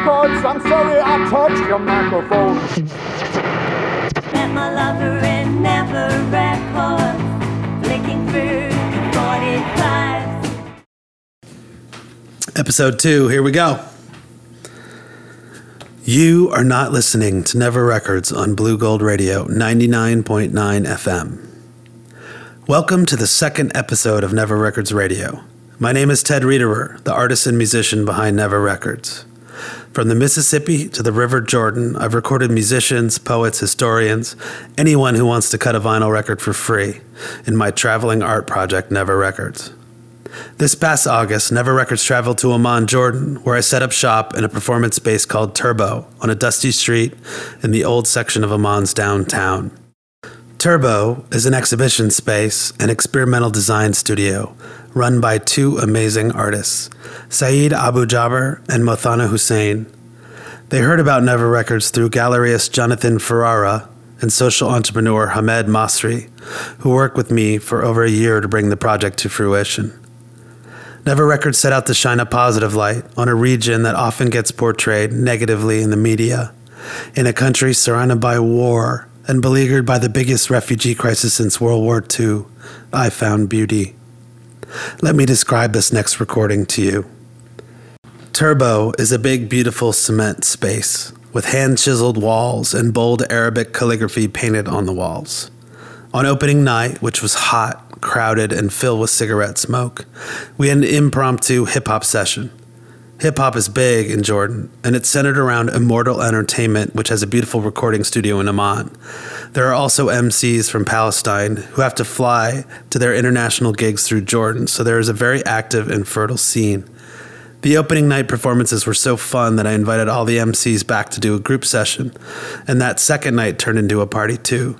Thank you, Never Records. I'm sorry I touched your microphone. Met my lover in Never Records, flicking through 45. Episode 2, here we go. You are not listening to Never Records on Blue Gold Radio 99.9 FM. Welcome to the second episode of Never Records Radio. My name is Ted Riederer, the artist and musician behind Never Records. From the Mississippi to the River Jordan, I've recorded musicians, poets, historians, anyone who wants to cut a vinyl record for free in my traveling art project, Never Records. This past August, Never Records traveled to Amman, Jordan, where I set up shop in a performance space called Turbo on a dusty street in the old section of Amman's downtown. Turbo is an exhibition space and experimental design studio run by two amazing artists, Saeed Abu Jaber and Mothana Hussein. They heard about Never Records through galleryist Jonathan Ferrara and social entrepreneur Hamed Masri, who worked with me for over a year to bring the project to fruition. Never Records set out to shine a positive light on a region that often gets portrayed negatively in the media. In a country surrounded by war and beleaguered by the biggest refugee crisis since World War II, I found beauty. Let me describe this next recording to you. Turbo is a big, beautiful cement space with hand chiseled walls and bold Arabic calligraphy painted on the walls. On opening night, which was hot, crowded, and filled with cigarette smoke, we had an impromptu hip hop session. Hip hop is big in Jordan, and it's centered around Immortal Entertainment, which has a beautiful recording studio in Amman. There are also MCs from Palestine who have to fly to their international gigs through Jordan, so there is a very active and fertile scene. The opening night performances were so fun that I invited all the MCs back to do a group session, and that second night turned into a party too.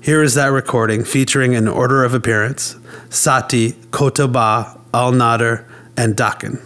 Here is that recording featuring an order of appearance Sati, Kotoba, Al Nader, and Dakin.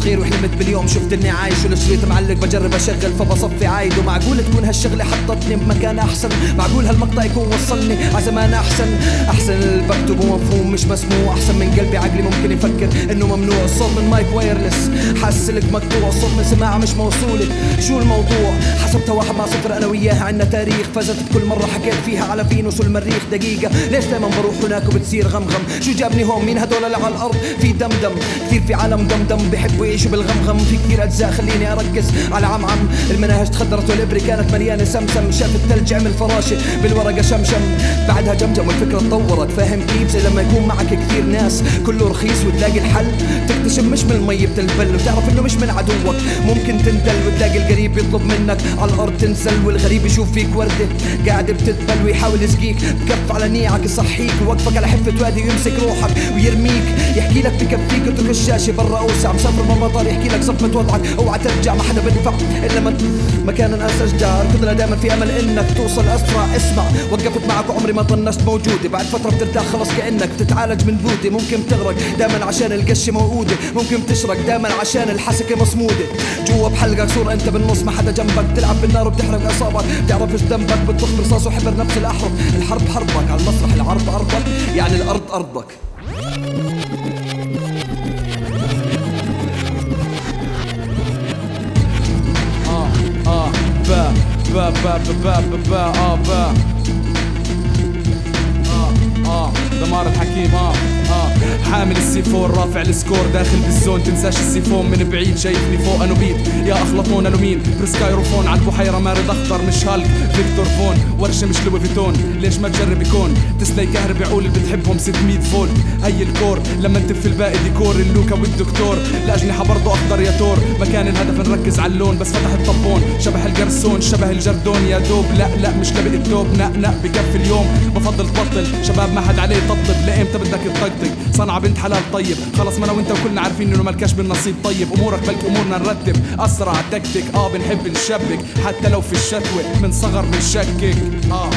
صغير وحلمت باليوم. شفت إني عايش والشريط معلق بجرب أشغل فبصفي عايد. ومعقول تكون هالشغلة حطتني بمكان أحسن؟ معقول هالمقطع يكون وصلني؟ عزمان أحسن. أحسن اللي بكتبه مفهوم مش مسموع. أحسن من قلبي عقلي ممكن يفكر إنه ممنوع. الصوت من مايك وايرلس. حاسس لك مقطوع. الصوت من سماعة مش موصولة. شو الموضوع؟ حسبتها واحد مع صفر أنا وياها. عنا تاريخ. فازت بكل مرة حكيت فيها على فينوس والمريخ. دقيقة ليش دايما بروح هناك وبتصير غمغم؟ شو جابني هون؟ مين هدول اللي على الأرض؟ في دمدم. كثير في عالم دمدم. بيحبوا يعيشوا بالغمغم في كثير أجزاء. خليني أركز على عمعم. المناهج تخدرت والابري كانت مليانة سمسم. شاف الثلج عمل فراشه بالورقة شمشم. بعدها جمجم والفكرة تطورت. فاهم كيف زي لما يكون معك كثير ناس. كله رخيص وتلاقي الحل. تكتشف مش من المي بتلبل وتعرف إنه مش من عدوك. ممكن تندل وتلاقي القريب يطلب منك. على الأرض تنزل والغريب يشوف فيك وردة. قاعد بتتبل ويحاول يسقيك. بكف على نيعك يصحيك. ويوقفك على حفة وادي ويمسك روحك ويرميك. يحكي لك بكفيك اترك الشاشة برا. أوسع. مسافر بالمطار يحكي لك صفة وضعك. أوعى ترجع ما حدا بيدفع الا من مكان الناس اشجار كلنا دائما في أمل إنك توصل أسرع. اسمع وقفت معك وعمري ما طنشت موجوده بعد فترة بترتاح خلص كأنك بتتعالج من بوده ممكن تغرق دائما عشان القشه موقوده ممكن تشرق دائما عشان الحسكة مصموده جوا بحلقك صورة أنت بالنص ما حدا جنبك. تلعب بالنار وبتحرق بتعرف إيش ذنبك؟ بتطخ برصاص وحبر نفس الأحرف. الحرب حربك على المسرح العرض أرضك. يعني الأرض أرضك. ah, ba, ba, ba, ba, ba, ba, ah, ba. Ah. دمار الحكيم آه آه عامل السي فور رافع السكور داخل بالزون. تنساش السيفون من بعيد شايفني فوق انوبيت يا اخلطون الومين برسكايروفون على البحيرة مارد أخضر مش هالك. فيكتور فون ورشة مش لوي فيتون. ليش ما تجرب يكون؟ تسلا يكهرب عقول اللي بتحبهم 600 فولت هي الكور لما انتف الباقي ديكور. اللوكا والدكتور الاجنحه برضه أخضر يا تور. مكان الهدف نركز على اللون بس فتح الطبون. شبه الجرسون شبه الجردون يا دوب. لا لا مش لبق التوب. نق نق بكفي اليوم. بفضل تبطل شباب ما حد عليه. يطبطب لامتى بدك تطقطق؟ صنع بنت حلال طيب. خلص ما أنا وانت وكلنا عارفين إنه مالكاش بالنصيب. طيب أمورك بلكي أمورنا نرتب. أسرع تكتك آه بنحب نشبك. حتى لو في الشتوى من صغر بنشكك. آه.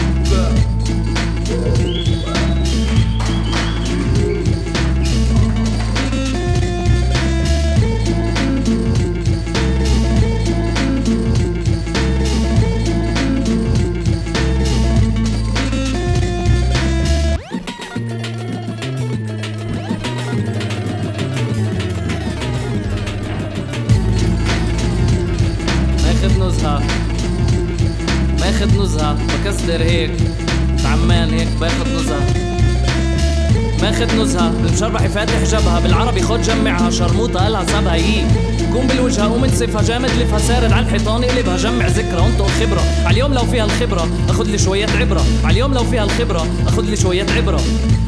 المشربح فاتح جبهة بالعربي خد جمعها. شرموطة قالها سابها يي. قوم بالوجهة قوم انسفها. جامد لفها سارد على الحيطان اقلبها. جمع ذكرى انطق خبرة على اليوم لو فيها الخبرة اخد لي شوية عبرة. على اليوم لو فيها الخبرة اخد لي شوية عبرة.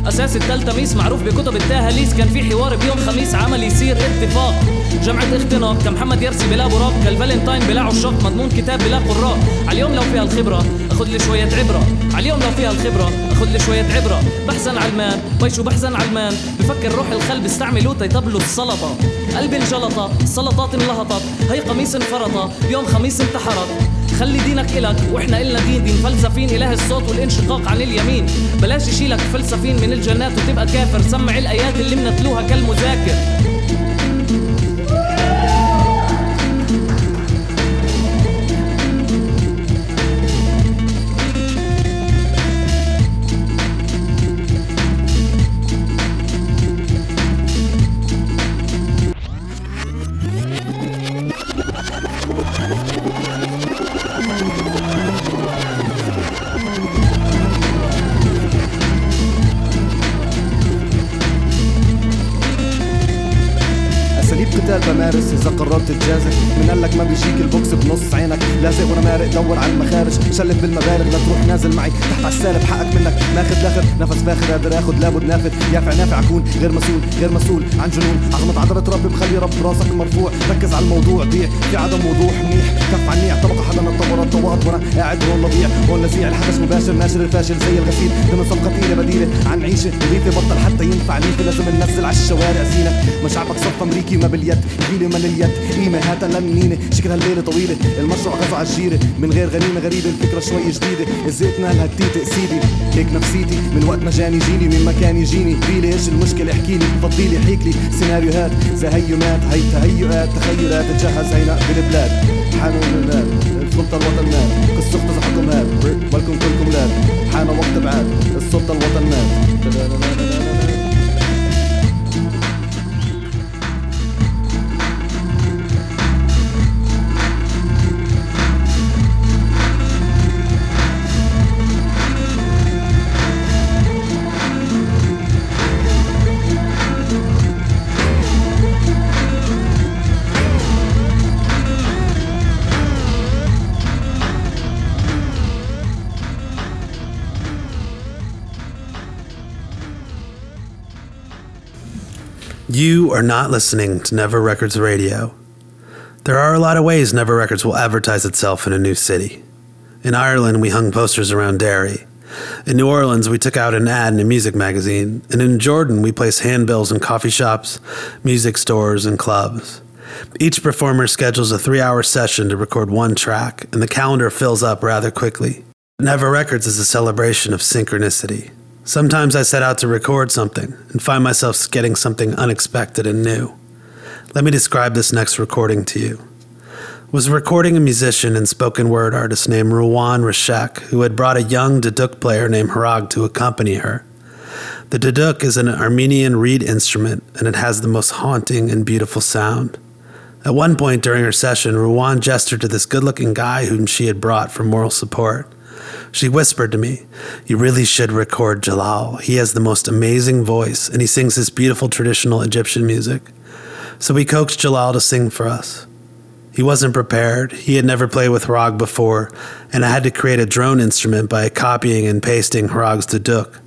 أساس التلتميس معروف بكتب التهاليس كان في حوار بيوم خميس عمل يصير اتفاق. جمعة اختناق كمحمد يرسي بلا براق. كالفالنتاين بلا عشاق مضمون كتاب بلا قراء. على اليوم لو فيها الخبرة اخد لي شوية عبرة. على اليوم لو فيها الخبرة لي شوية عبرة. بحزن على المان. ويشو بحزن على المان. بفكر روح الخل بستعملوا تيطبلوا السلطة. قلبي انجلطة السلطات انلهطت. هي قميص انفرطة. يوم خميس انتحرت. خلي دينك إلك وإحنا إلنا دين. دين فلسفين. إله الصوت والانشقاق عن اليمين. بلاش يشيلك فلسفين من الجنات وتبقى كافر. سمع الآيات اللي منتلوها كالمذاكر. غير مسؤول عن جنون. عظمة عضلة ربي مخلي رب راسك مرفوع. ركز على الموضوع ضيع في عدم وضوح منيح. كف عن نيع طبقة حدا نطور الطوات وأنا قاعد هون لضيع هون لزيع الحدث مباشر ناشر الفاشل زي الغسيل. ضمن صفقة ثقيلة بديلة عن عيشة نظيفة بطل حتى ينفع. ليفة لازم ننزل على الشوارع زينة. شعبك صف أمريكي ما باليد. غيلة ما لليد. قيمة هاتا لمنينة شكل هالليلة طويلة. المشروع غزو على الجيرة. من غير غنيمة غريبة الفكرة شوي جديدة. الزيت نالها التيتة سيدي. هيك نفسيتي. من وقت ما جاني جيني من مكان يجيني. قيلي إيش المشكلة؟ احكيلي فضيلي حيكلي سيناريوهات زهيمات هي تهيؤات تخيلات تجهز هينا بالبلاد. حانوا البلاد السلطة الوطن مات قصة حكم هاد ولكم كلكم لاد. حان وقت بعاد السلطة الوطن مات You are not listening to Never Records Radio. There are a lot of ways Never Records will advertise itself in a new city. In Ireland, we hung posters around Derry. In New Orleans, we took out an ad in a music magazine. And in Jordan, we placed handbills in coffee shops, music stores, and clubs. Each performer schedules a three hour session to record one track, and the calendar fills up rather quickly. Never Records is a celebration of synchronicity. Sometimes I set out to record something and find myself getting something unexpected and new. Let me describe this next recording to you. Was recording a musician and spoken word artist named Ruwan Rashek, who had brought a young duduk player named Harag to accompany her. The duduk is an Armenian reed instrument, and it has the most haunting and beautiful sound. At one point during her session, Ruwan gestured to this good looking guy whom she had brought for moral support. She whispered to me, You really should record Jalal. He has the most amazing voice, and he sings this beautiful traditional Egyptian music. So we coaxed Jalal to sing for us. He wasn't prepared. He had never played with Harag before, and I had to create a drone instrument by copying and pasting Harag's Duduk.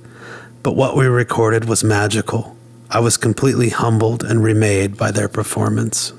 But what we recorded was magical. I was completely humbled and remade by their performance.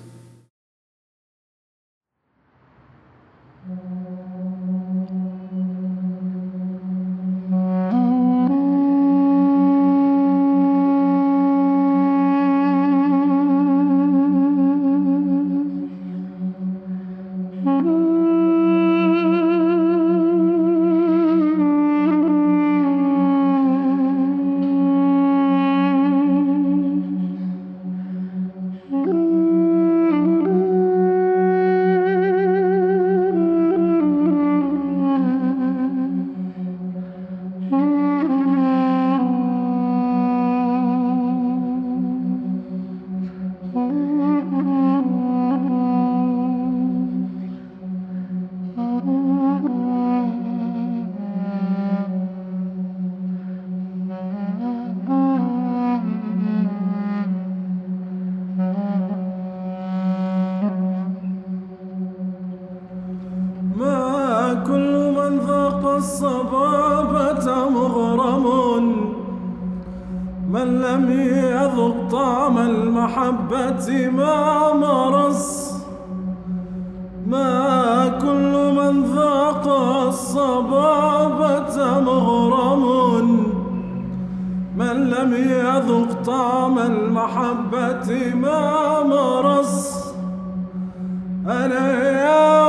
الصبابة مغرم من لم يذق طعم المحبة ما مرس. أنا يا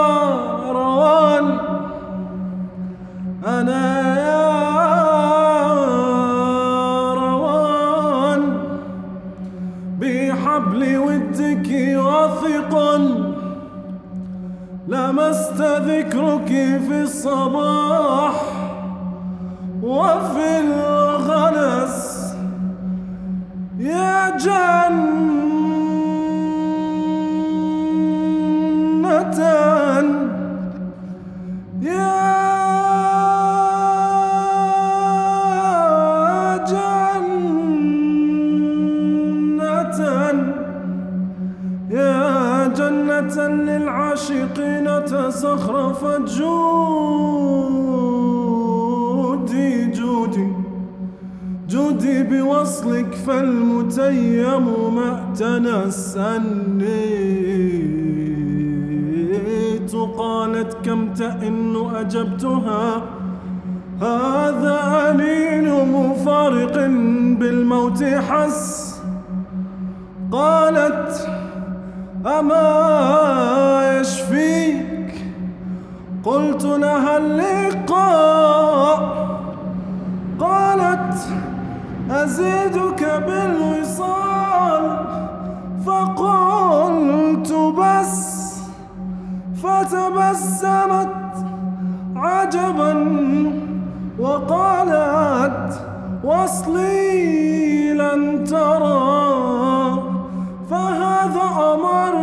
روان أنا يا روان. بحبل ودك واثق لمست ذكرك sabah بالموت حس قالت أما يشفيك؟ قلت لها اللقاء. قالت أزيدك بالوصال. فقلت بس. فتبسمت عجبا وقالت وصلي لن ترى فهذا أمر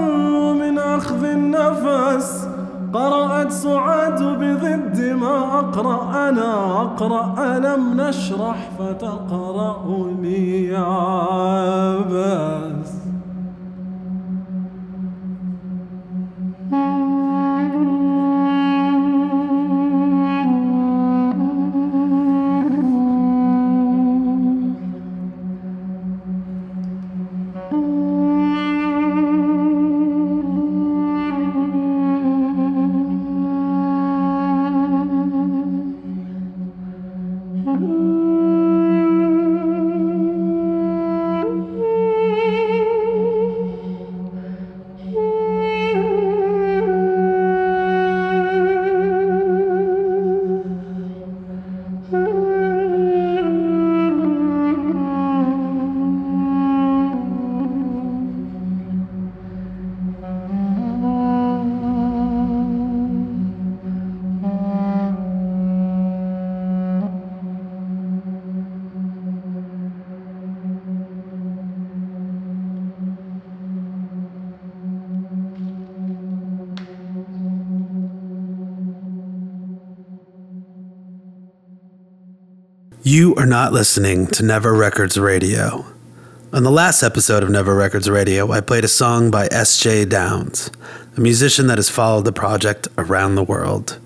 من أخذ النفس. قرأت سعاد بضد ما أقرأ أنا أقرأ ألم نشرح فتقرأني عبس You are not listening to Never Records Radio. On the last episode of Never Records Radio, I played a song by S.J. Downs, a musician that has followed the project around the world.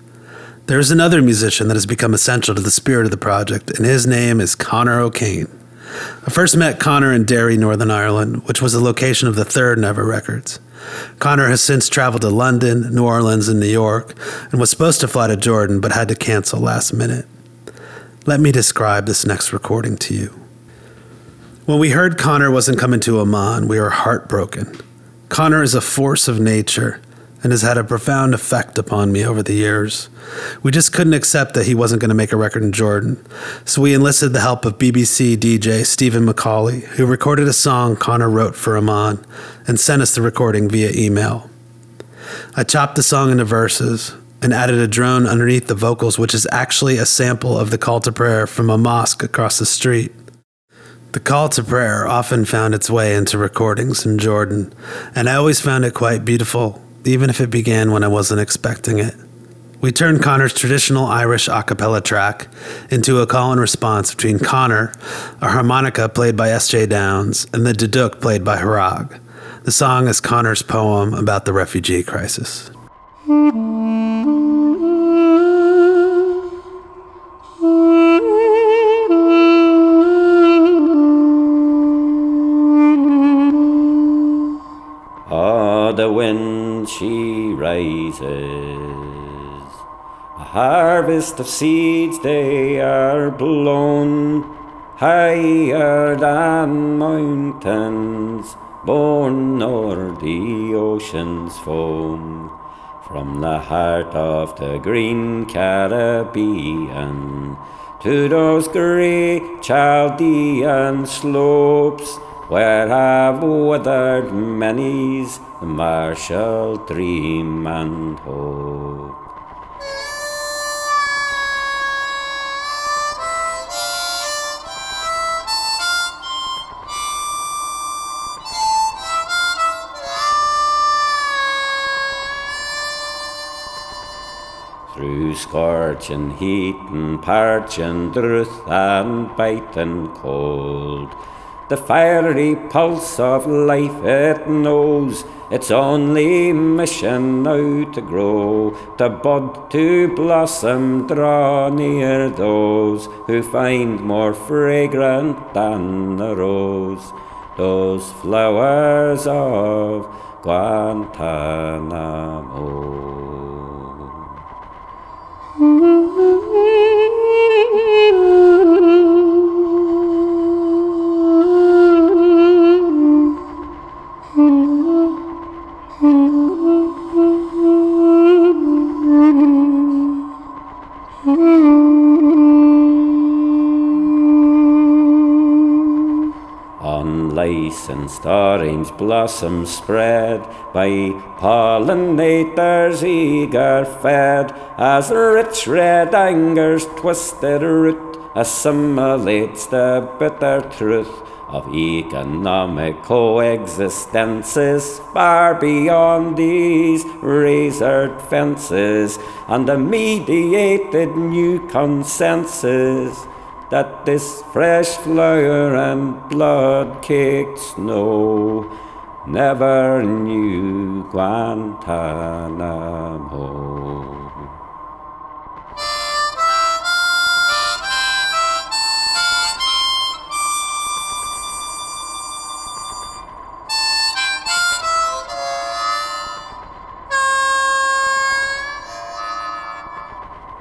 There is another musician that has become essential to the spirit of the project, and his name is Connor O'Kane. I first met Connor in Derry, Northern Ireland, which was the location of the third Never Records. Connor has since traveled to London, New Orleans, and New York, and was supposed to fly to Jordan but had to cancel last minute. Let me describe this next recording to you. When we heard Connor wasn't coming to Amman, we were heartbroken. Connor is a force of nature and has had a profound effect upon me over the years. We just couldn't accept that he wasn't going to make a record in Jordan, so we enlisted the help of BBC DJ Stephen McCauley, who recorded a song Connor wrote for Amman and sent us the recording via email. I chopped the song into verses, and added a drone underneath the vocals, which is actually a sample of the call to prayer from a mosque across the street. The call to prayer often found its way into recordings in Jordan, and I always found it quite beautiful, even if it began when I wasn't expecting it. We turned Connor's traditional Irish a cappella track into a call and response between Connor, a harmonica played by S.J. Downs, and the duduk played by Harag. The song is Connor's poem about the refugee crisis. The wind she rises. A harvest of seeds they are blown higher than mountains, born o'er the ocean's foam. From the heart of the green Caribbean to those grey Chaldean slopes where have withered many's the martial dream oh? and hope. Through scorching heat and parching drouth and biting cold, the fiery pulse of life it knows its only mission now to grow, to bud, to blossom, draw near those who find more fragrant than the rose, those flowers of Guantanamo. Unlicensed orange blossoms spread by pollinators eager fed, as rich red anger's twisted root assimilates the bitter truth of economic coexistences far beyond these razored fences and a mediated new consensus that this fresh flower and blood caked snow never knew Guantanamo.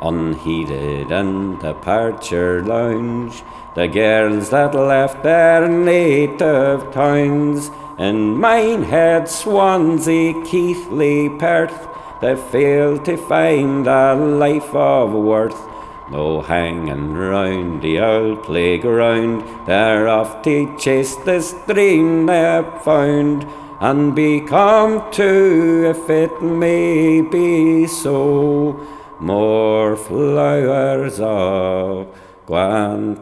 Unheeded in the departure lounge. The girls that left their native towns in Minehead, Swansea, Keighley, Perth, they fail to find a life of worth. No hanging round the old playground, they're off to chase this dream they've found and become two, if it may be so more flowers of Guantanamo.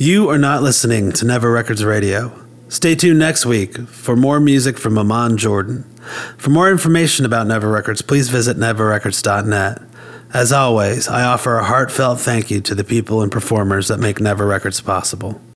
You are not listening to Never Records Radio. Stay tuned next week for more music from Amman Jordan. For more information about Never Records, please visit neverrecords.net. As always, I offer a heartfelt thank you to the people and performers that make Never Records possible.